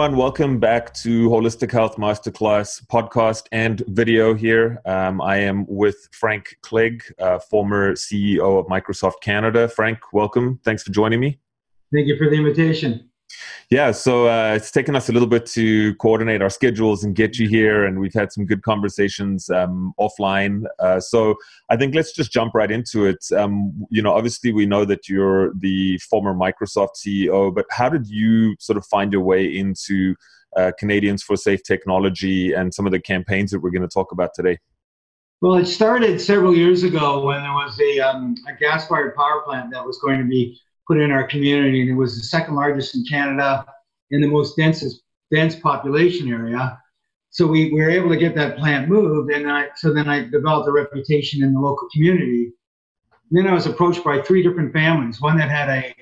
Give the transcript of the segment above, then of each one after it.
everyone, welcome back to Holistic Health Masterclass podcast and video here. Um, I am with Frank Clegg, uh, former CEO of Microsoft Canada. Frank, welcome. Thanks for joining me. Thank you for the invitation. Yeah, so uh, it's taken us a little bit to coordinate our schedules and get you here, and we've had some good conversations um, offline. Uh, so I think let's just jump right into it. Um, you know, obviously we know that you're the former Microsoft CEO, but how did you sort of find your way into uh, Canadians for Safe Technology and some of the campaigns that we're going to talk about today? Well, it started several years ago when there was a, um, a gas-fired power plant that was going to be put in our community, and it was the second largest in Canada in the most densest dense population area. So we, we were able to get that plant moved, and I, so then I developed a reputation in the local community. And then I was approached by three different families. One that had a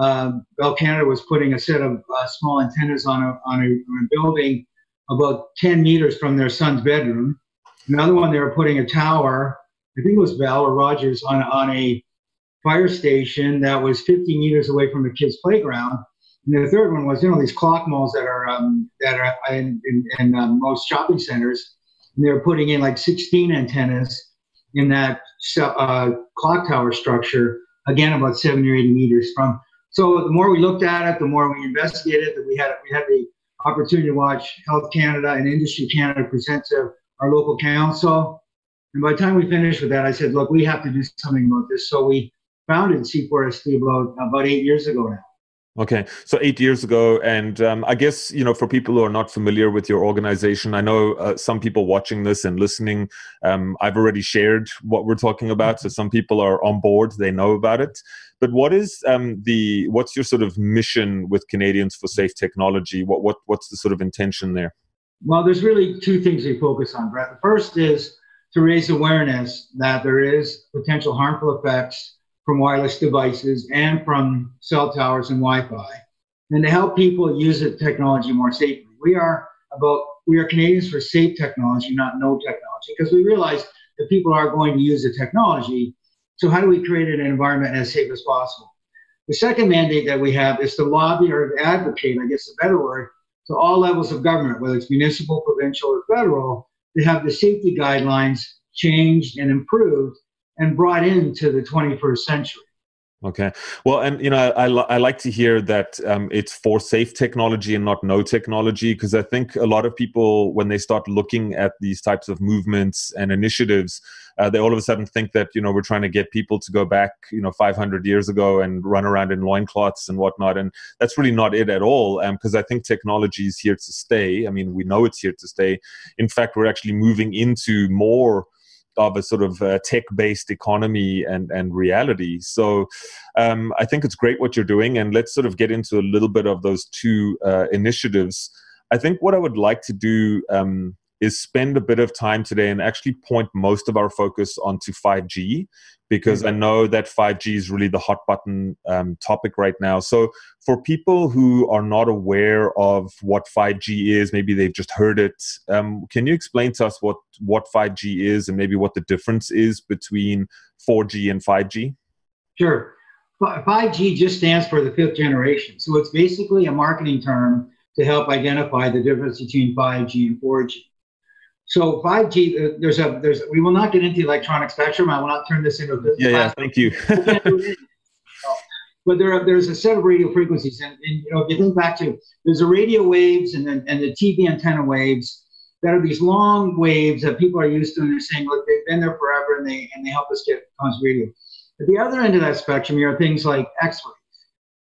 uh, Bell Canada was putting a set of uh, small antennas on a, on, a, on a building about 10 meters from their son's bedroom. Another one, they were putting a tower, I think it was Bell or Rogers, on, on a fire station that was 50 meters away from the kids' playground. And the third one was, you know, these clock malls that are um, that are in, in, in um, most shopping centers. And they were putting in like 16 antennas in that uh, clock tower structure, again about 70 or 80 meters from. So the more we looked at it, the more we investigated. That we had we had the opportunity to watch Health Canada and Industry Canada present to our local council. And by the time we finished with that, I said, look, we have to do something about this. So we founded C4ST about, about eight years ago now. Okay, so eight years ago, and um, I guess you know for people who are not familiar with your organization, I know uh, some people watching this and listening. Um, I've already shared what we're talking about, so some people are on board; they know about it. But what is um, the what's your sort of mission with Canadians for Safe Technology? What what what's the sort of intention there? Well, there's really two things we focus on, Brett. The first is to raise awareness that there is potential harmful effects from wireless devices and from cell towers and Wi-Fi, and to help people use the technology more safely. We are about we are Canadians for safe technology, not no technology, because we realize that people are going to use the technology. So how do we create an environment as safe as possible? The second mandate that we have is to lobby or advocate, I guess a better word, to all levels of government, whether it's municipal, provincial, or federal, to have the safety guidelines changed and improved and brought into the 21st century. Okay. Well, and you know, I, I, like to hear that um, it's for safe technology and not no technology, because I think a lot of people, when they start looking at these types of movements and initiatives, uh, they all of a sudden think that you know we're trying to get people to go back, you know, 500 years ago and run around in loincloths and whatnot, and that's really not it at all. Because um, I think technology is here to stay. I mean, we know it's here to stay. In fact, we're actually moving into more of a sort of uh, tech-based economy and and reality. So um, I think it's great what you're doing, and let's sort of get into a little bit of those two uh, initiatives. I think what I would like to do um, is spend a bit of time today and actually point most of our focus onto 5G because I know that 5G is really the hot button um, topic right now. So, for people who are not aware of what 5G is, maybe they've just heard it. Um, can you explain to us what what 5G is and maybe what the difference is between 4G and 5G? Sure. 5G just stands for the fifth generation. So it's basically a marketing term to help identify the difference between 5G and 4G. So 5G, uh, there's a there's we will not get into the electronic spectrum. I will not turn this into a business. Yeah, yeah. Thank you. but there are, there's a set of radio frequencies, and, and, you know if you think back to there's the radio waves and then and the TV antenna waves that are these long waves that people are used to, and they're saying, look, they've been there forever, and they and they help us get of radio. At the other end of that spectrum, you have things like X-rays,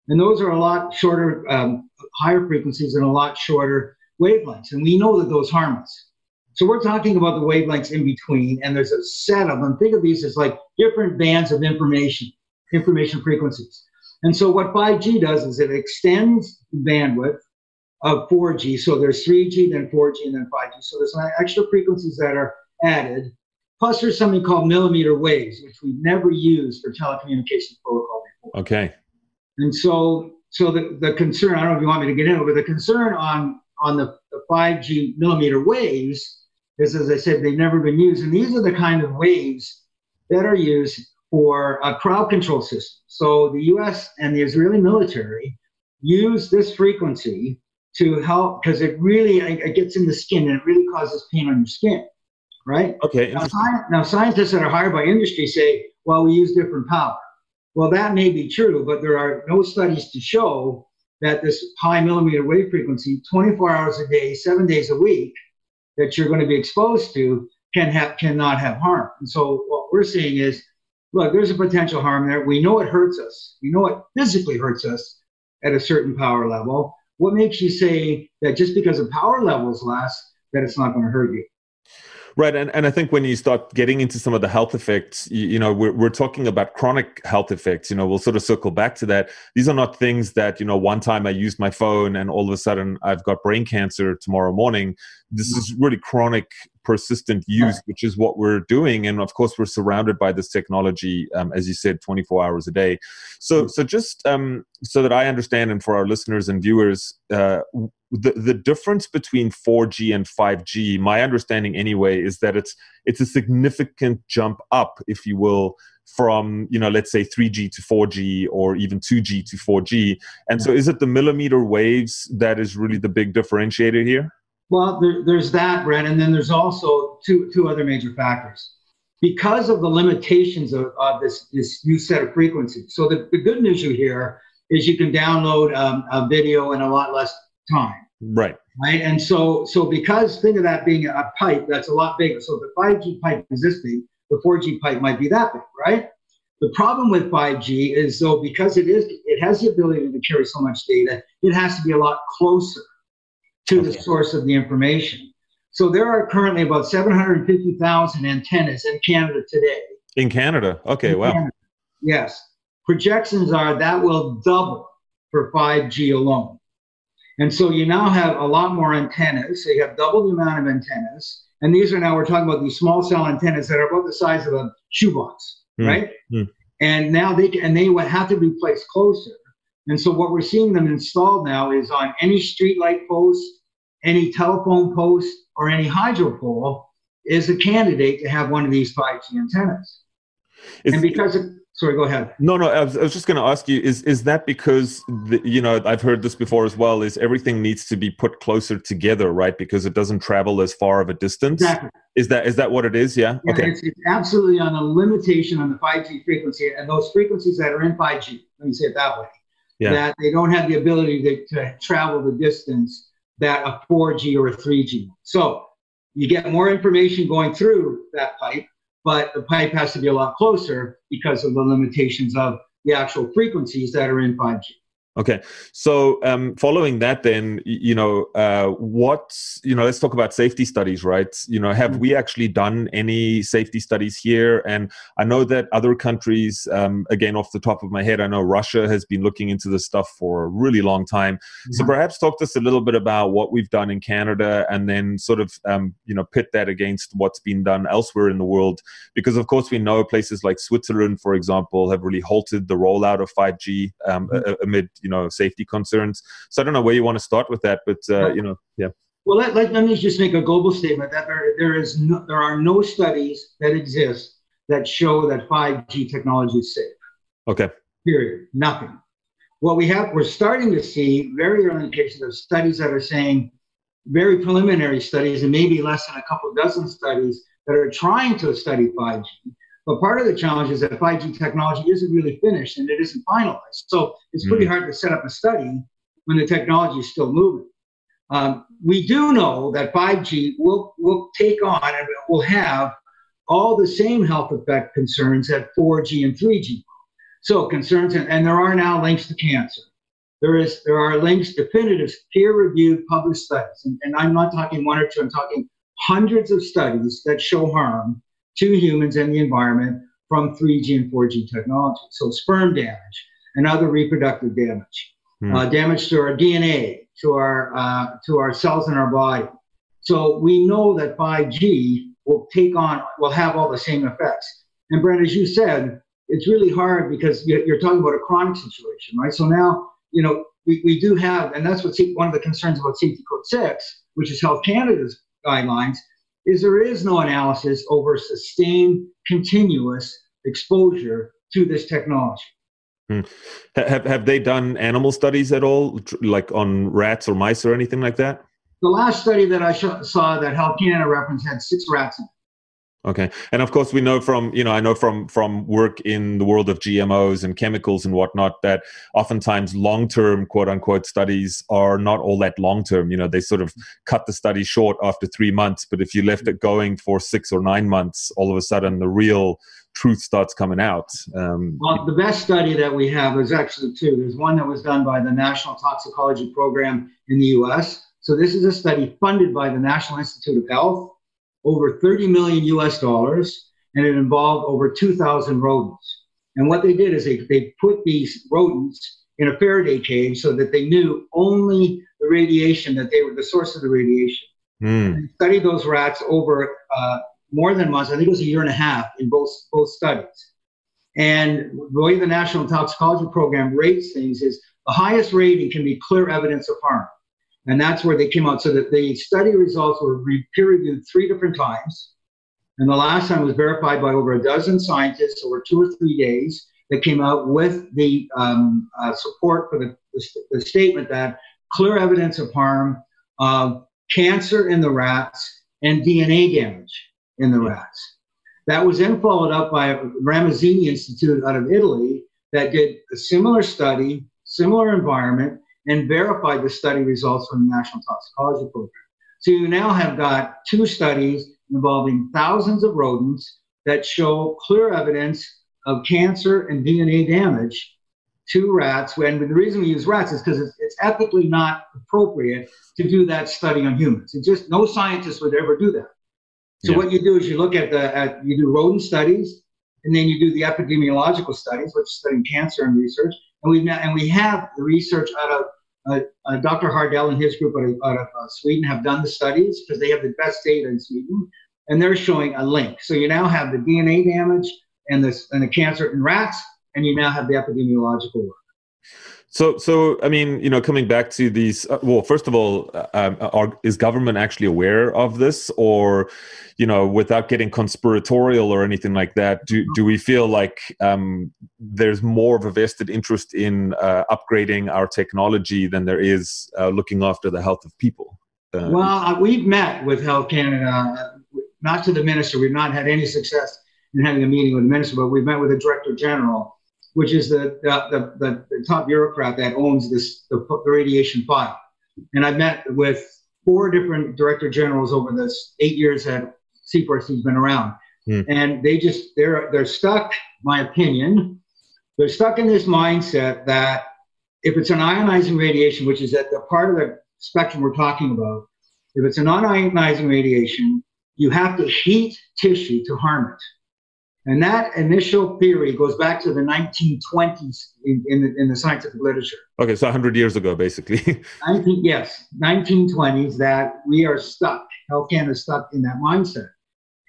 and those are a lot shorter, um, higher frequencies, and a lot shorter wavelengths, and we know that those harm us. So we're talking about the wavelengths in between, and there's a set of them. Think of these as like different bands of information, information frequencies. And so what 5G does is it extends the bandwidth of 4G. So there's 3G, then 4G, and then 5G. So there's extra frequencies that are added. Plus, there's something called millimeter waves, which we've never used for telecommunications protocol before. Okay. And so, so the, the concern, I don't know if you want me to get into it, but the concern on on the, the 5G millimeter waves is, as I said, they've never been used. And these are the kind of waves that are used for a crowd control system. So the US and the Israeli military use this frequency to help because it really it gets in the skin and it really causes pain on your skin, right? Okay. Now, sci- now scientists that are hired by industry say, well, we use different power. Well, that may be true, but there are no studies to show that this high millimeter wave frequency, 24 hours a day, seven days a week, that you're going to be exposed to can have cannot have harm. And so what we're seeing is, look, there's a potential harm there. We know it hurts us. We know it physically hurts us at a certain power level. What makes you say that just because the power level is less, that it's not going to hurt you? Right, and, and I think when you start getting into some of the health effects, you, you, know, we're, we're talking about chronic health effects. You know, we'll sort of circle back to that. These are not things that you know, one time I used my phone and all of a sudden I've got brain cancer tomorrow morning. This hmm. is really chronic persistent use, which is what we're doing. And of course, we're surrounded by this technology, um, as you said, 24 hours a day. So, mm. so just um, so that I understand, and for our listeners and viewers, uh, the the difference between 4G and 5G, my understanding anyway, is that it's it's a significant jump up, if you will, from you know let's say 3G to 4G or even 2G to 4G. And so, is it the millimeter waves that is really the big differentiator here? Well, there, there's that, Brent, and then there's also two two other major factors. Because of the limitations of, of this this new set of frequencies. So the, the good news you hear is you can download um, a video in a lot less time. Right. Right. And so so because think of that being a pipe that's a lot bigger. So the 5G pipe is this big, the 4G pipe might be that big, right? The problem with 5G is though because it is it has the ability to carry so much data, it has to be a lot closer to okay. the source of the information. So there are currently about 750,000 antennas in Canada today. In Canada, okay, in wow. Canada. Yes, projections are that will double for 5G alone. And so you now have a lot more antennas. So you have double the amount of antennas. And these are now, we're talking about these small cell antennas that are about the size of a shoebox, mm. right? Mm. And now they can, and they would have to be placed closer. And so what we're seeing them installed now is on any street light post, any telephone post, or any hydro pole is a candidate to have one of these 5G antennas. Is, and because of, sorry, go ahead. No, no, I was, I was just going to ask you: is is that because the, you know I've heard this before as well? Is everything needs to be put closer together, right? Because it doesn't travel as far of a distance. Exactly. Is that is that what it is? Yeah. yeah okay. It's, it's, absolutely on a limitation on the 5G frequency, and those frequencies that are in 5G. Let me say it that way. Yeah. That they don't have the ability to, to travel the distance that a 4G or a 3G. So you get more information going through that pipe but the pipe has to be a lot closer because of the limitations of the actual frequencies that are in 5G. Okay, so um, following that, then you know uh, what you know. Let's talk about safety studies, right? You know, have mm-hmm. we actually done any safety studies here? And I know that other countries, um, again, off the top of my head, I know Russia has been looking into this stuff for a really long time. Mm-hmm. So perhaps talk to us a little bit about what we've done in Canada, and then sort of um, you know pit that against what's been done elsewhere in the world, because of course we know places like Switzerland, for example, have really halted the rollout of 5G um, mm-hmm. amid you know safety concerns. So I don't know where you want to start with that, but uh, you know, yeah. Well, let, let, let, me just make a global statement that there, there is no, there are no studies that exist that show that 5G technology is safe. Okay. Period. Nothing. What we have, we're starting to see very early indications of studies that are saying very preliminary studies, and maybe less than a couple dozen studies that are trying to study 5G but part of the challenge is that 5G technology isn't really finished and it isn't finalized. So it's pretty mm. hard to set up a study when the technology is still moving. Um, we do know that 5G will, will take on and will have all the same health effect concerns that 4G and 3G. So concerns, and, and there are now links to cancer. There is there are links, definitive, peer-reviewed, published studies, and, and I'm not talking one or two. I'm talking hundreds of studies that show harm to humans and the environment from 3G and 4G technology. So sperm damage and other reproductive damage, mm. uh, damage to our DNA, to our uh, to our cells in our body. So we know that 5G will take on, will have all the same effects. And Brent, as you said, it's really hard because you're talking about a chronic situation, right? So now, you know, we, we do have, and that's what one of the concerns about Safety Code 6, which is Health Canada's guidelines, is there is no analysis over sustained continuous exposure to this technology. Hmm. Have have they done animal studies at all, like on rats or mice or anything like that? The last study that I saw that Health Canada reference had six rats in it. Okay, and of course we know from you know I know from from work in the world of GMOs and chemicals and whatnot that oftentimes long term quote unquote studies are not all that long term. You know they sort of cut the study short after three months, but if you left it going for six or nine months, all of a sudden the real truth starts coming out. Um, well, the best study that we have is actually two. There's one that was done by the National Toxicology Program in the U.S. So this is a study funded by the National Institute of Health over 30 million US dollars, and it involved over 2,000 rodents. And what they did is they, they put these rodents in a Faraday cage so that they knew only the radiation that they were the source of the radiation. Mm. studied those rats over uh, more than months. I think it was a year and a half in both both studies. And the way the National Toxicology Program rates things is the highest rating can be clear evidence of harm. And that's where they came out. So that the study results were peer reviewed three different times. And the last time was verified by over a dozen scientists over two or three days that came out with the um, uh, support for the, the, the, statement that clear evidence of harm, of cancer in the rats, and DNA damage in the rats. That was then followed up by a Ramazzini Institute out of Italy that did a similar study, similar environment, and verified the study results from the National Toxicology Program. So you now have got two studies involving thousands of rodents that show clear evidence of cancer and DNA damage to rats. When the reason we use rats is because it's, it's, ethically not appropriate to do that study on humans. It just no scientist would ever do that. So yeah. what you do is you look at the at, you do rodent studies, and then you do the epidemiological studies, which is studying cancer and research. And we and we have the research out of uh, uh, Dr. Hardell and his group out of, out of uh, Sweden have done the studies because they have the best data in Sweden, and they're showing a link. So you now have the DNA damage and this and the cancer in rats, and you now have the epidemiological work. So, so I mean, you know, coming back to these. Uh, well, first of all, uh, um, are, is government actually aware of this, or, you know, without getting conspiratorial or anything like that, do do we feel like um, there's more of a vested interest in uh, upgrading our technology than there is uh, looking after the health of people? Uh, well, uh, we've met with Health Canada, not to the minister. We've not had any success in having a meeting with the minister, but we've met with the director general which is the, the, the, the top bureaucrat that owns this the, the radiation file. And I've met with four different director generals over this eight years that CPRC's been around. Mm. And they just they're they're stuck, my opinion, they're stuck in this mindset that if it's an ionizing radiation, which is at the part of the spectrum we're talking about, if it's a non-ionizing radiation, you have to heat tissue to harm it. And that initial theory goes back to the 1920s in, in, the, in the scientific literature. Okay, so 100 years ago, basically. 19, yes, 1920s, that we are stuck. Health Canada is stuck in that mindset.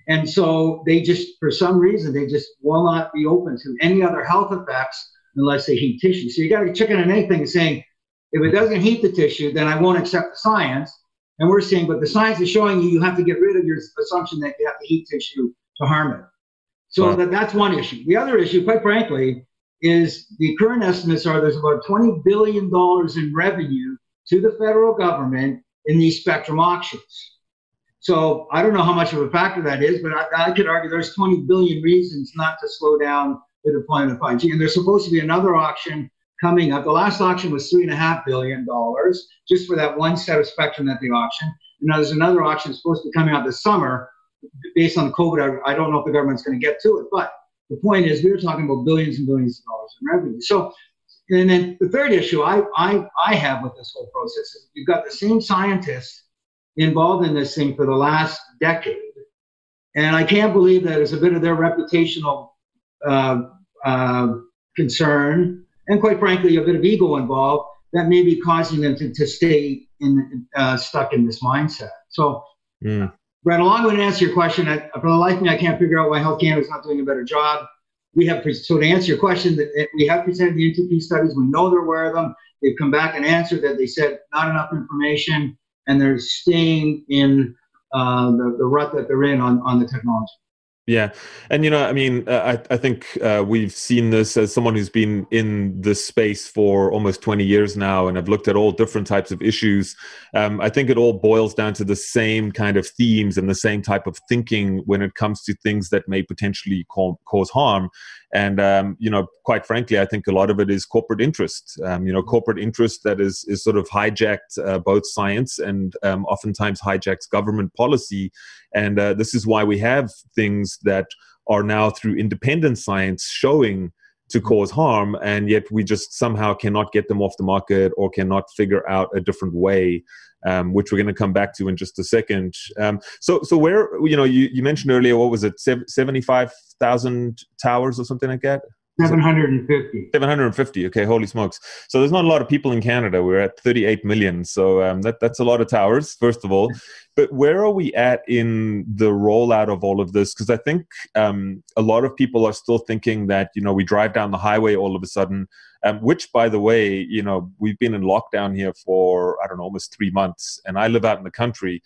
And so they just, for some reason, they just will not be open to any other health effects unless they heat tissue. So you got a chicken and egg thing saying, if it doesn't heat the tissue, then I won't accept the science. And we're saying, but the science is showing you you have to get rid of your assumption that you have to heat tissue to harm it. So that, that's one issue. The other issue, quite frankly, is the current estimates are there's about $20 billion in revenue to the federal government in these spectrum auctions. So I don't know how much of a factor that is, but I, I could argue there's 20 billion reasons not to slow down the deployment of 5G. And there's supposed to be another auction coming up. The last auction was three and a half billion dollars just for that one set of spectrum at the auction. And now there's another auction supposed to be coming out this summer based on COVID, I, I don't know if the government's going to get to it. But the point is, we are talking about billions and billions of dollars in revenue. So, and then the third issue I, I, I have with this whole process is you've got the same scientists involved in this thing for the last decade. And I can't believe that it's a bit of their reputational uh, uh, concern, and quite frankly, a bit of ego involved that may be causing them to, to stay in, uh, stuck in this mindset. So mm. Brad, along with answer your question, I, for the life of me, I can't figure out why Health Canada is not doing a better job. We have so to answer your question, that we have presented the NTP studies. We know they're aware of them. They've come back and answered that they said not enough information, and they're staying in uh, the, the rut that they're in on, on the technology. Yeah, and you know, I mean, uh, I I think uh, we've seen this as someone who's been in this space for almost twenty years now, and I've looked at all different types of issues. Um, I think it all boils down to the same kind of themes and the same type of thinking when it comes to things that may potentially co- cause harm. And um, you know, quite frankly, I think a lot of it is corporate interest. Um, you know, corporate interest that is is sort of hijacked uh, both science and um, oftentimes hijacks government policy and uh, this is why we have things that are now through independent science showing to mm-hmm. cause harm, and yet we just somehow cannot get them off the market or cannot figure out a different way. Um, which we're going to come back to in just a second. Um, so, so where you know you, you mentioned earlier, what was it, seventy five thousand towers or something like that? 750. 750. Okay, holy smokes. So there's not a lot of people in Canada. We're at 38 million. So um, that, that's a lot of towers, first of all. But where are we at in the rollout of all of this? Because I think um, a lot of people are still thinking that, you know, we drive down the highway all of a sudden, um, which, by the way, you know, we've been in lockdown here for, I don't know, almost three months. And I live out in the country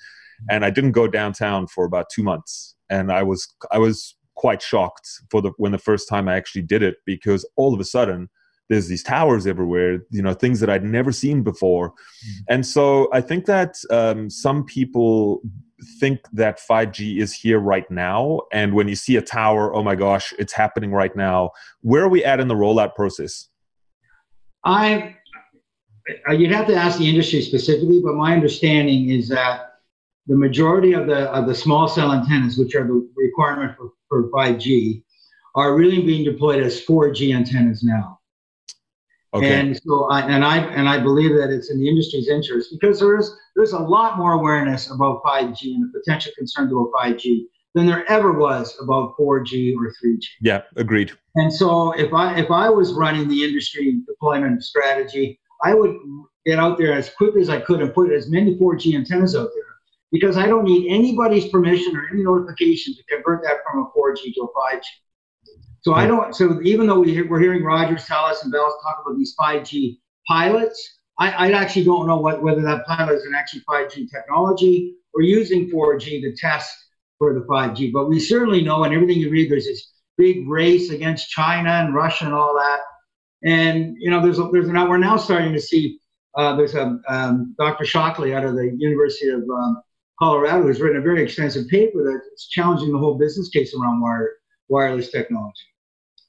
and I didn't go downtown for about two months. And I was, I was quite shocked for the when the first time I actually did it because all of a sudden there's these towers everywhere, you know, things that I'd never seen before, mm-hmm. and so I think that um, some people think that 5G is here right now, and when you see a tower, oh my gosh, it's happening right now. Where are we at in the rollout process? I you'd have to ask the industry specifically, but my understanding is that the majority of the of the small cell antennas, which are the requirement for, for 5G, are really being deployed as 4G antennas now. Okay. And so, I, and I and I believe that it's in the industry's interest because there's there's a lot more awareness about 5G and the potential concerns about 5G than there ever was about 4G or 3G. Yeah, agreed. And so, if I if I was running the industry deployment strategy, I would get out there as quickly as I could and put as many 4G antennas out there because I don't need anybody's permission or any notification to convert that from a 4G to a 5G. So I don't. So even though we, we're hearing Rogers tell us and Bell talk about these 5G pilots, I, I actually don't know what, whether that pilot is an actually 5G technology or using 4G to test for the 5G. But we certainly know, and everything you read, there's this big race against China and Russia and all that. And you know, there's a, there's now we're now starting to see uh, there's a um, Dr. Schoechle out of the University of um, Colorado has written a very extensive paper that's challenging the whole business case around wire, wireless technology.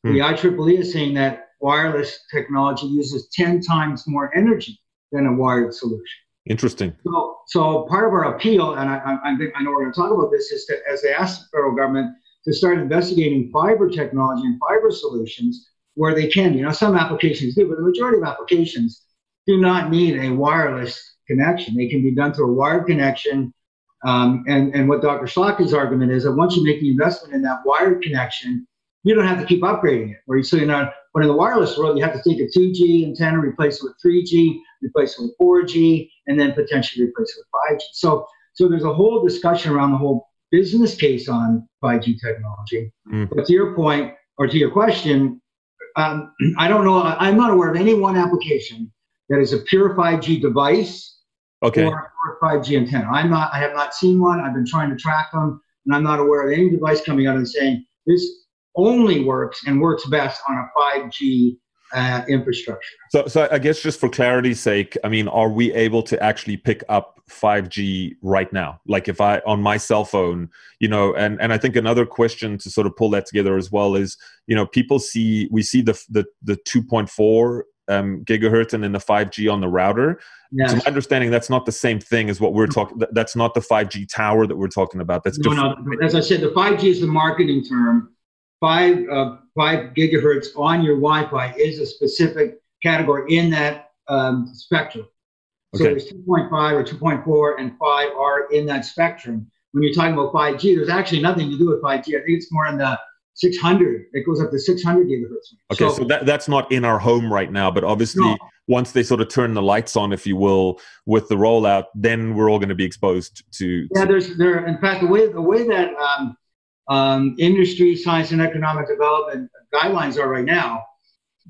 Hmm. The IEEE is saying that wireless technology uses 10 times more energy than a wired solution. Interesting. So, so part of our appeal, and I, I, I know we're going to talk about this, is that as they ask the federal government to start investigating fiber technology and fiber solutions where they can. You know, some applications do, but the majority of applications do not need a wireless connection. They can be done through a wired connection um, and, and what Dr. Schoechle's argument is that once you make the investment in that wired connection, you don't have to keep upgrading it. Where so you know, but in the wireless world, you have to take a 2G antenna, replace it with 3G, replace it with 4G, and then potentially replace it with 5G. So, so there's a whole discussion around the whole business case on 5G technology. Mm. But to your point, or to your question, um, I don't know. I'm not aware of any one application that is a pure 5G device Okay. Or, or 5G antenna. I'm not. I have not seen one. I've been trying to track them, and I'm not aware of any device coming out and saying this only works and works best on a 5G uh, infrastructure. So, so I guess just for clarity's sake, I mean, are we able to actually pick up 5G right now? Like if I on my cell phone, you know, and and I think another question to sort of pull that together as well is, you know, people see we see the the the 2.4 um, gigahertz and then the 5G on the router. Yes. So my understanding that's not the same thing as what we're talking. That's not the 5G tower that we're talking about. That's no, different. no. As I said, the 5G is the marketing term. Five uh, five gigahertz on your Wi-Fi is a specific category in that um, spectrum. So okay. there's 2.5 or 2.4 and 5 are in that spectrum. When you're talking about 5G, there's actually nothing to do with 5G. I think it's more in the 600. It goes up to 600 gigahertz. Okay, so, so that, that's not in our home right now, but obviously no. once they sort of turn the lights on, if you will, with the rollout, then we're all going to be exposed to. Yeah, there's there. In fact, the way the way that um, um, industry, science, and economic development guidelines are right now,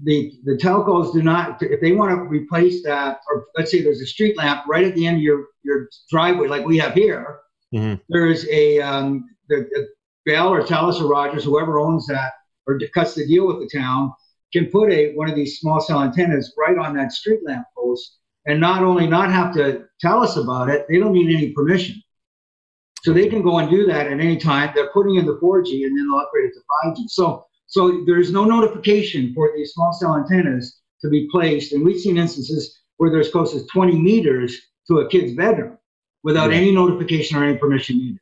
the the telcos do not if they want to replace that, or let's say there's a street lamp right at the end of your your driveway, like we have here. Mm-hmm. There is a um, the, Bell or Telus or Rogers, whoever owns that or cuts the deal with the town, can put a one of these small cell antennas right on that street lamp post and not only not have to tell us about it, they don't need any permission. So they can go and do that at any time. They're putting in the 4G and then they'll upgrade it to 5G. So so there's no notification for these small cell antennas to be placed. And we've seen instances where there's close as 20 meters to a kid's bedroom without yeah. any notification or any permission needed.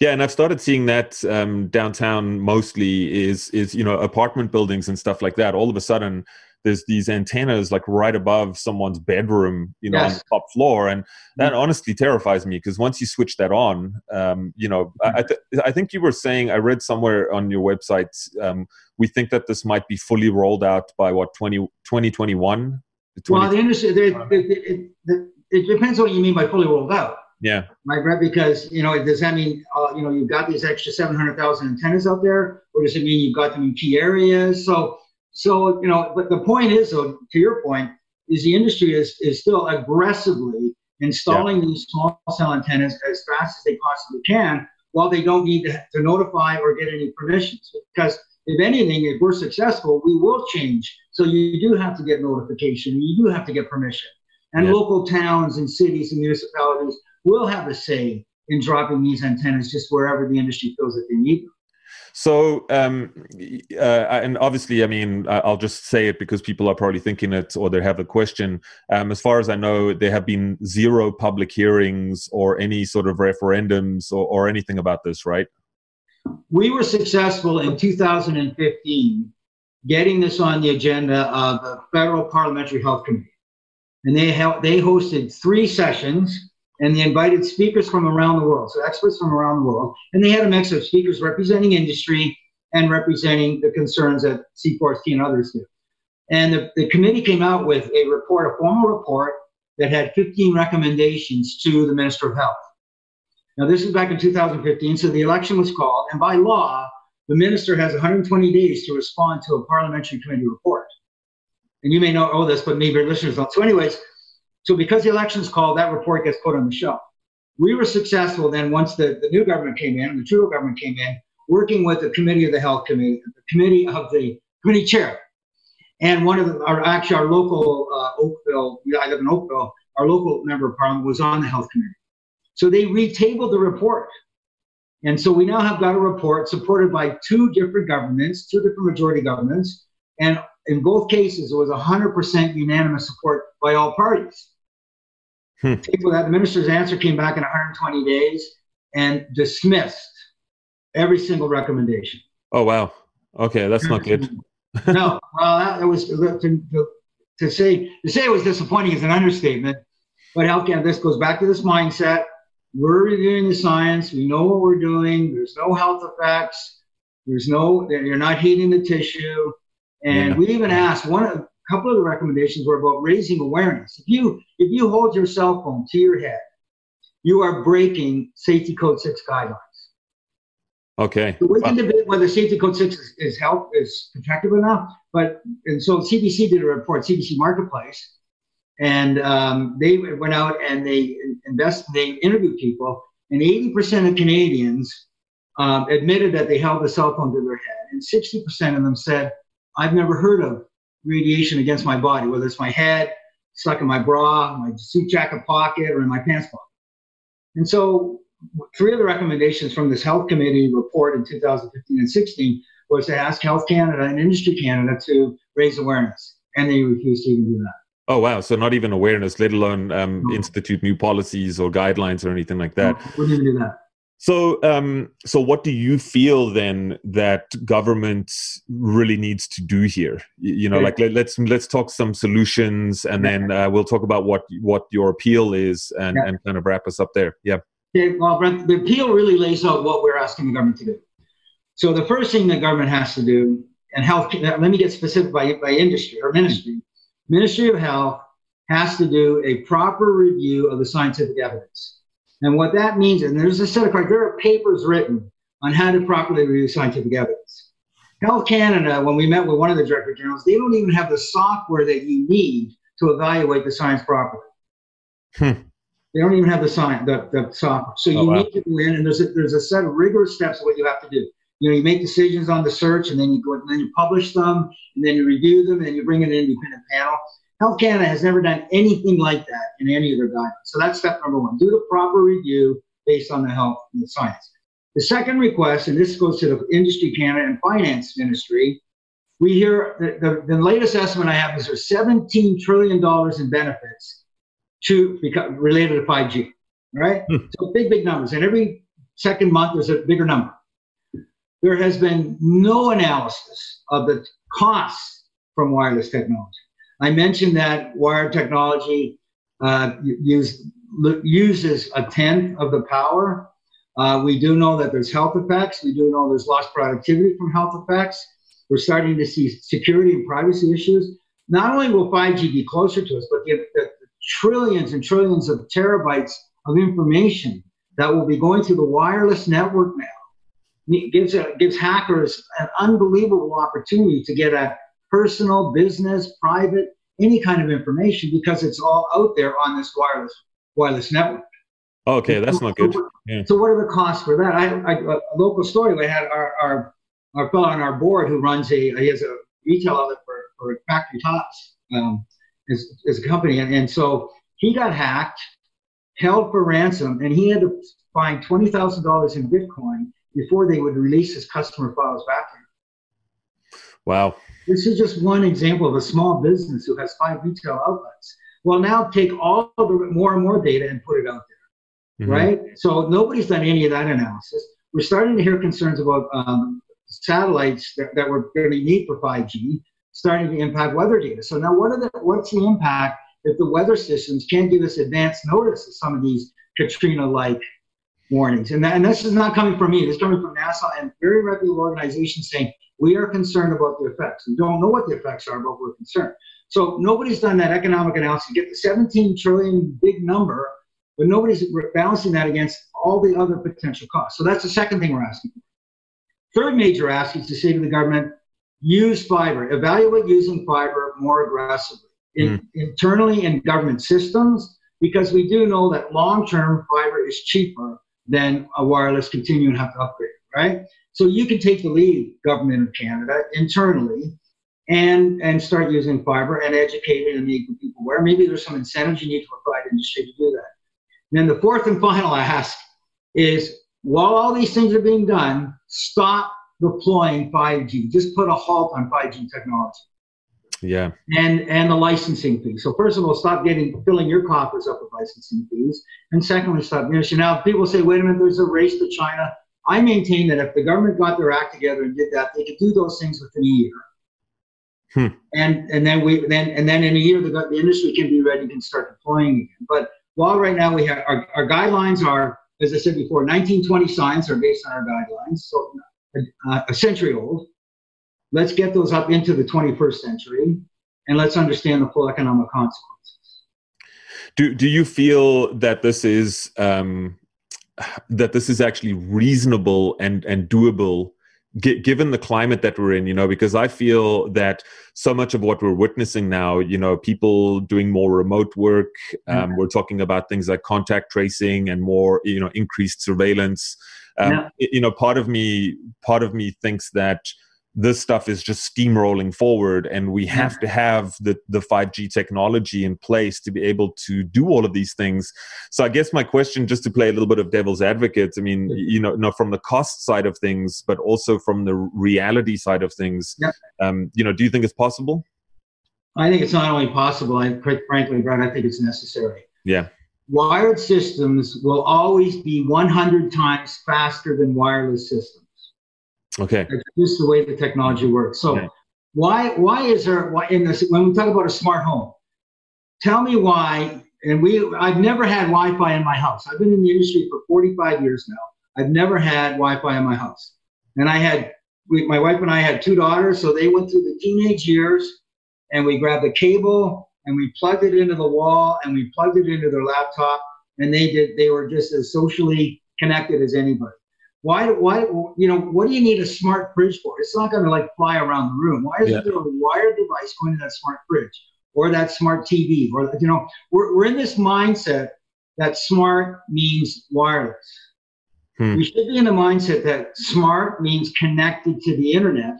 Yeah, and I've started seeing that um, downtown mostly is is you know apartment buildings and stuff like that. All of a sudden, there's these antennas like right above someone's bedroom, you know, yes. on the top floor, and that mm-hmm. honestly terrifies me because once you switch that on, um, you know, mm-hmm. I, th- I think you were saying I read somewhere on your website um, we think that this might be fully rolled out by what 20, 2021 well, the industry, it, it, it, it, depends on what you mean by fully rolled out. Yeah. Right, because, you know, does that mean, uh, you know, you've got these extra 700,000 antennas out there, or does it mean you've got them in key areas? So, so, you know, but the point is, though, to your point, is the industry is, is still aggressively installing yeah. these small cell antennas as fast as they possibly can while they don't need to, to notify or get any permissions. Because if anything, if we're successful, we will change. So you do have to get notification, you do have to get permission. And yeah. local towns and cities and municipalities will have a say in dropping these antennas just wherever the industry feels that they need them. So, um, uh, and obviously, I mean, I'll just say it because people are probably thinking it or they have a question. Um, as far as I know, there have been zero public hearings or any sort of referendums or, or anything about this, right? We were successful in 2015 getting this on the agenda of the Federal Parliamentary Health Committee. And they, held, they hosted three sessions and they invited speakers from around the world, so experts from around the world. And they had a mix of speakers representing industry and representing the concerns that C4ST and others do. And the, the committee came out with a report, a formal report that had 15 recommendations to the Minister of Health. Now, this is back in 2015, so the election was called, and by law, the minister has 120 days to respond to a parliamentary committee report. And you may not know this, but maybe your listeners don't. So, anyways, so because the election's called, that report gets put on the shelf. We were successful then once the, the new government came in, the Trudeau government came in, working with the committee of the health committee, the committee of the committee chair. And one of the, our, actually our local uh, Oakville, I live in Oakville, our local member of parliament was on the health committee. So they retabled the report. And so we now have got a report supported by two different governments, two different majority governments, and in both cases, it was 100% unanimous support by all parties. Hmm. That the minister's answer came back in 120 days and dismissed every single recommendation. Oh wow! Okay, that's not good. no, well, that, that was to, to, say to say it was disappointing is an understatement. But healthcare, this goes back to this mindset. We're reviewing the science. We know what we're doing. There's no health effects. There's no. You're not heating the tissue. And yeah. we even asked one a couple of the recommendations were about raising awareness. If you if you hold your cell phone to your head, you are breaking safety code six guidelines. Okay. So we can debate whether safety code six is, is help is protective enough, but and so CBC did a report, CBC Marketplace, and um, they went out and they invest, they interviewed people, and 80% of Canadians um, admitted that they held a cell phone to their head, and 60% of them said I've never heard of radiation against my body, whether it's my head, stuck in my bra, my suit jacket pocket, or in my pants pocket. And so, three of the recommendations from this health committee report in 2015 and 16 was to ask Health Canada and Industry Canada to raise awareness, and they refused to even do that. Oh wow! So not even awareness, let alone um, no. institute new policies or guidelines or anything like that. No, wouldn't even do that. So, um, so what do you feel then that government really needs to do here? You know, like let, us let's talk some solutions, and then uh, we'll talk about what what your appeal is, and yeah. and kind of wrap us up there. Yeah. Okay, well, Brent, the appeal really lays out what we're asking the government to do. So the first thing the government has to do, and health. Let me get specific by by industry or ministry. Ministry of Health has to do a proper review of the scientific evidence. And what that means, and there's a set of criteria, there are papers written on how to properly review scientific evidence. Health Canada, when we met with one of the director generals, they don't even have the software that you need to evaluate the science properly. Hmm. They don't even have the, science, the, the software. So oh, you wow. need to go in, and there's a, there's a set of rigorous steps of what you have to do. you know, you make decisions on the search, and then you go, and then you publish them, and then you review them, and you bring in an independent panel. Health Canada has never done anything like that in any of their guidelines. So that's step number one: do the proper review based on the health and the science. The second request, and this goes to the Industry Canada and Finance Ministry, we hear the, the, the latest estimate I have is there's 17 trillion dollars in benefits to because related to 5G. Right, hmm. so big, big numbers, and every second month there's a bigger number there has been no analysis of the costs from wireless technology. I mentioned that wired technology uh, use, uses a tenth of the power. Uh, we do know that there's health effects. We do know there's lost productivity from health effects. We're starting to see security and privacy issues. Not only will 5G be closer to us, but the, the, trillions and trillions of terabytes of information that will be going through the wireless network now gives a, gives hackers an unbelievable opportunity to get a personal, business, private, any kind of information because it's all out there on this wireless wireless network. Okay, that's not good. Yeah. So, what are the costs for that? I, I, a local story. We had our, our our fellow on our board who runs a he has a retail outlet for, for factory tops um, as, as a company, and, and so he got hacked, held for ransom, and he had to find twenty thousand dollars in Bitcoin before they would release his customer files back. Wow. This is just one example of a small business who has five retail outlets. Well, now take all the more and more data and put it out there, mm-hmm. right? So nobody's done any of that analysis. We're starting to hear concerns about um, satellites that, that we're going to need for 5G starting to impact weather data. So now, what are the what's the impact if the weather systems can't give us advance notice of some of these Katrina-like warnings. And, that, and this is not coming from me. This is coming from NASA and very reputable organizations saying we are concerned about the effects. We don't know what the effects are, but we're concerned. So nobody's done that economic analysis to get the 17 trillion big number, but nobody's balancing that against all the other potential costs. So that's the second thing we're asking. Third major ask is to say to the government, use fiber, evaluate using fiber more aggressively in, mm. internally in government systems, because we do know that long term fiber is cheaper than a wireless continuum have to upgrade, right? So you can take the lead, government of Canada, internally, and and start using fiber and educate and make people aware. Maybe there's some incentives you need to provide industry to do that. And then the fourth and final ask is while all these things are being done, stop deploying 5G. Just put a halt on 5G technology. Yeah. And and the licensing fees. So first of all, stop getting filling your coffers up with licensing fees. And secondly, stop. You know, so now people say, wait a minute, there's a race to China. I maintain that if the government got their act together and did that, they could do those things within a year. Hmm. And and then we then and then in a year the, the industry can be ready and start deploying again. But while right now we have our, our guidelines are, as I said before, 1920 science are based on our guidelines, so uh, a century old. Let's get those up into the 21st century and let's understand the full economic consequences. Do, do you feel that this is um, that this is actually reasonable and, and doable given the climate that we're in you know because i feel that so much of what we're witnessing now you know people doing more remote work um, mm-hmm. we're talking about things like contact tracing and more you know increased surveillance um, yeah. you know part of me part of me thinks that this stuff is just steamrolling forward and we have to have the, the 5g technology in place to be able to do all of these things. So i guess my question just to play a little bit of devil's advocate i mean you know, not from the cost side of things but also from the reality side of things yeah. um, you know do you think it's possible? I think it's not only possible i quite frankly brad i think it's necessary. Yeah. Wired systems will always be 100 times faster than wireless systems Okay. Just the way the technology works. So okay. why why is there why in this when we talk about a smart home? Tell me why. And we I've never had Wi-Fi in my house. I've been in the industry for 45 years now. I've never had Wi-Fi in my house. And I had we, my wife and I had two daughters, so they went through the teenage years, and we grabbed the cable and we plugged it into the wall and we plugged it into their laptop, and they did. They were just as socially connected as anybody. Why, why, you know, what do you need a smart fridge for? It's not going to like fly around the room. Why is yeah. there a wired device going to that smart fridge or that smart TV? Or, you know, we're, we're in this mindset that smart means wireless. Hmm. We should be in the mindset that smart means connected to the internet,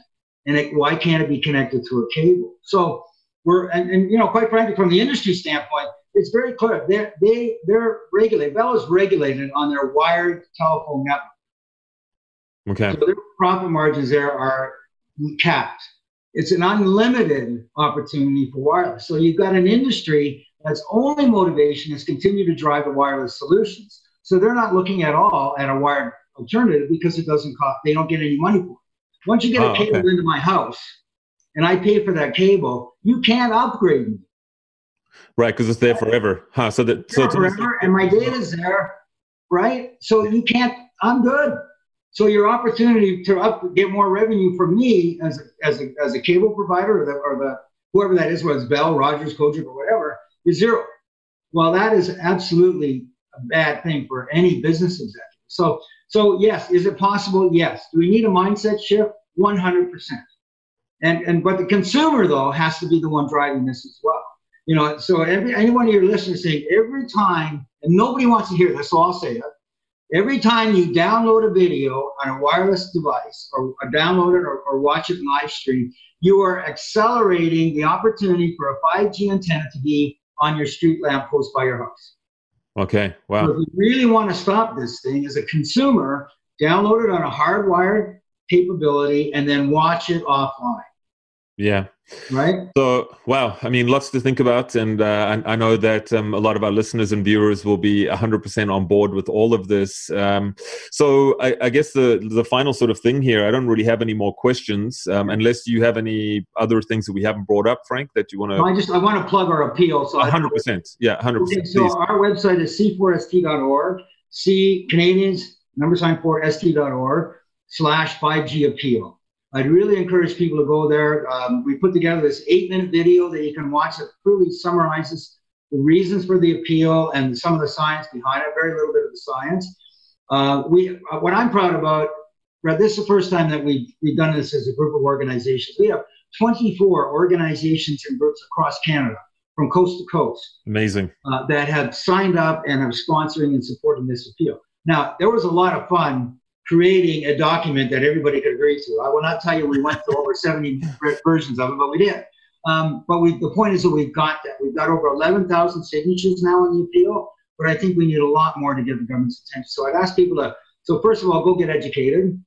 and it, why can't it be connected to a cable? So we're, and, and you know, quite frankly, from the industry standpoint, it's very clear. They're, they, they're regulated. Bell is regulated on their wired telephone network. Okay. So their profit margins there are capped. It's an unlimited opportunity for wireless. So you've got an industry that's only motivation is continue to drive the wireless solutions. So they're not looking at all at a wired alternative because it doesn't cost, they don't get any money for it. Once you get oh, a cable okay. into my house and I pay for that cable, you can't upgrade me. Right, because it's there forever. Huh. So that so forever and my data's there, right? So you can't I'm good. So your opportunity to up, get more revenue from me as a, as a, as a cable provider or the, or the whoever that is, whether it's Bell, Rogers, Cogeco, or whatever, is zero. Well, that is absolutely a bad thing for any business executive. So, so yes, is it possible? Yes. Do we need a mindset shift? 100%. And, and but the consumer though has to be the one driving this as well. You know, so every anyone of your listeners saying every time, and nobody wants to hear this, so I'll say it Every time you download a video on a wireless device or, or download it or, or watch it live stream, you are accelerating the opportunity for a 5G antenna to be on your street lamp post by your house. Okay, wow. So if you really want to stop this thing as a consumer, download it on a hardwired capability and then watch it offline. Yeah. Right. So, wow. I mean, lots to think about. And uh, I, I, know that um, a lot of our listeners and viewers will be 100% on board with all of this. Um, so, I, I, guess the, the final sort of thing here, I don't really have any more questions um, unless you have any other things that we haven't brought up, Frank, that you want to. I just I want to plug our appeal. So 100%. Yeah, 100%. Okay, so, please. our website is c4st.org, C Canadians, number sign 4 st.org slash 5G appeal. I'd really encourage people to go there. Um, we put together this eight minute video that you can watch that truly summarizes the reasons for the appeal and some of the science behind it, very little bit of the science. Uh, we, uh, what I'm proud about, Brett, this is the first time that we've, we've done this as a group of organizations. We have 24 organizations and groups across Canada from coast to coast. Amazing. Uh, that have signed up and are sponsoring and supporting this appeal. Now, there was a lot of fun creating a document that everybody could agree to. I will not tell you we went through over 70 versions of it, but we did. Um, but we, the point is that we've got that. We've got over 11,000 signatures now on the appeal, but I think we need a lot more to get the government's attention. So I'd ask people to, so first of all, go get educated.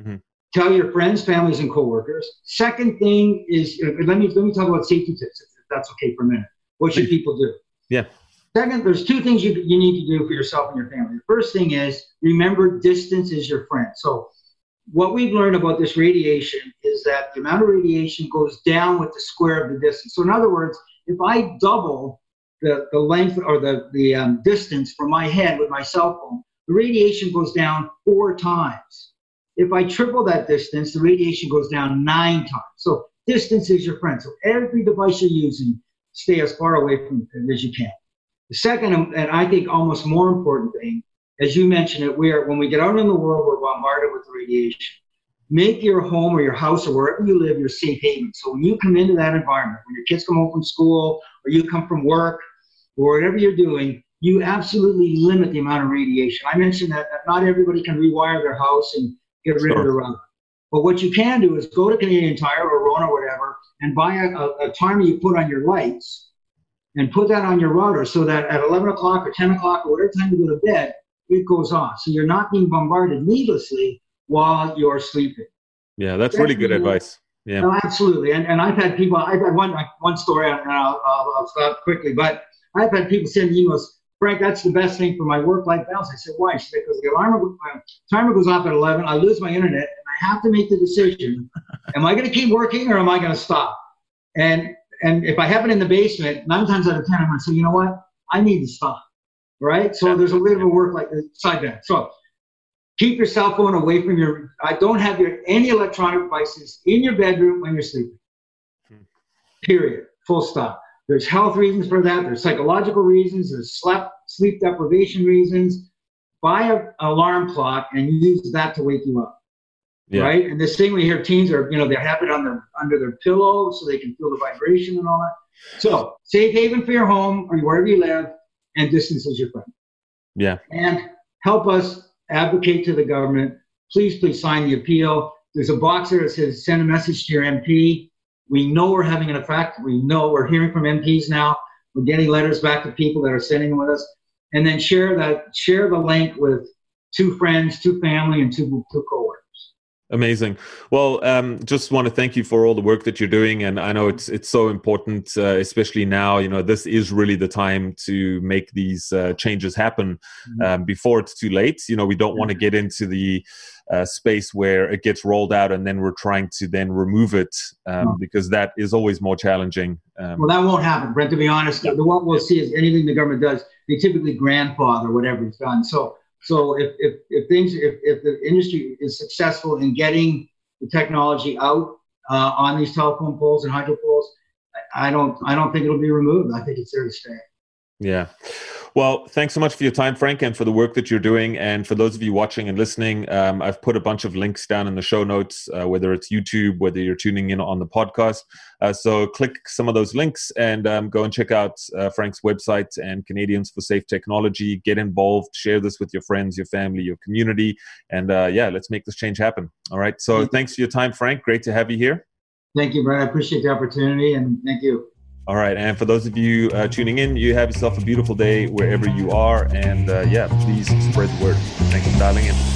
Mm-hmm. Tell your friends, families, and coworkers. Second thing is, let me let me talk about safety tips, if that's okay for a minute. What should people do? Yeah. Second, there's two things you, you need to do for yourself and your family. The first thing is remember distance is your friend. So what we've learned about this radiation is that the amount of radiation goes down with the square of the distance. So in other words, if I double the, the length or the, the um, distance from my head with my cell phone, the radiation goes down four times. If I triple that distance, the radiation goes down nine times. So distance is your friend. So every device you're using, stay as far away from it as you can. The second, and I think almost more important thing, as you mentioned it, we are when we get out in the world, we're bombarded with radiation. Make your home or your house or wherever you live your safe haven. So when you come into that environment, when your kids come home from school or you come from work or whatever you're doing, you absolutely limit the amount of radiation. I mentioned that, that not everybody can rewire their house and get rid sure. of the router. But what you can do is go to Canadian Tire or Rona or whatever and buy a, a, a timer you put on your lights and put that on your router so that at 11 o'clock or 10 o'clock or whatever time you go to bed, it goes off. So you're not being bombarded needlessly while you're sleeping. Yeah, that's, that's really good advice. Yeah, no, absolutely. And, and I've had people, I've had one, one story, and I'll, I'll, I'll stop quickly, but I've had people send emails, Frank, that's the best thing for my work life balance. I said, why? She said, because the alarm uh, timer goes off at 11, I lose my internet, and I have to make the decision am I going to keep working or am I going to stop? And and if I have it in the basement, nine times out of ten, I'm going to say, you know what? I need to stop. Right? So there's a little bit of work like this side that. So keep your cell phone away from your. I don't have your any electronic devices in your bedroom when you're sleeping. Hmm. Period. Full stop. There's health reasons for that. There's psychological reasons. There's sleep sleep deprivation reasons. Buy an alarm clock and use that to wake you up yeah. right? And this thing we hear teens are, you know, they have it on their under their pillow so they can feel the vibration and all that. So safe haven for your home or wherever you live, and distance is your friend. Yeah. And help us advocate to the government. Please, please sign the appeal. There's a box there that says send a message to your MP. We know we're having an effect. We know we're hearing from MPs now. We're getting letters back to people that are sending with us. And then share that, share the link with two friends, two family, and two, two coworkers. Amazing. Well, um, just want to thank you for all the work that you're doing, and I know it's it's so important, uh, especially now. You know, this is really the time to make these uh, changes happen mm-hmm. um, before it's too late. You know, we don't want to get into the uh, space where it gets rolled out and then we're trying to then remove it um, oh. because that is always more challenging. Um, well, that won't happen, Brent. To be honest, yeah. the what we'll see is anything the government does, they typically grandfather whatever is done. So so if, if, if things, if, if the industry is successful in getting the technology out uh, on these telephone poles and hydro poles, I don't, I don't think it'll be removed. I think it's there to stay. Yeah. Well, thanks so much for your time, Frank, and for the work that you're doing. And for those of you watching and listening, um, I've put a bunch of links down in the show notes, uh, whether it's YouTube, whether you're tuning in on the podcast. Uh, so click some of those links and um, go and check out uh, Frank's website and Canadians for Safe Technology. Get involved, share this with your friends, your family, your community. And uh, yeah, let's make this change happen. All right. So thanks for your time, Frank. Great to have you here. Thank you, Brad. I appreciate the opportunity and thank you. All right. And for those of you uh, tuning in, you have yourself a beautiful day wherever you are. And uh, yeah, please spread the word. Thanks for dialing in.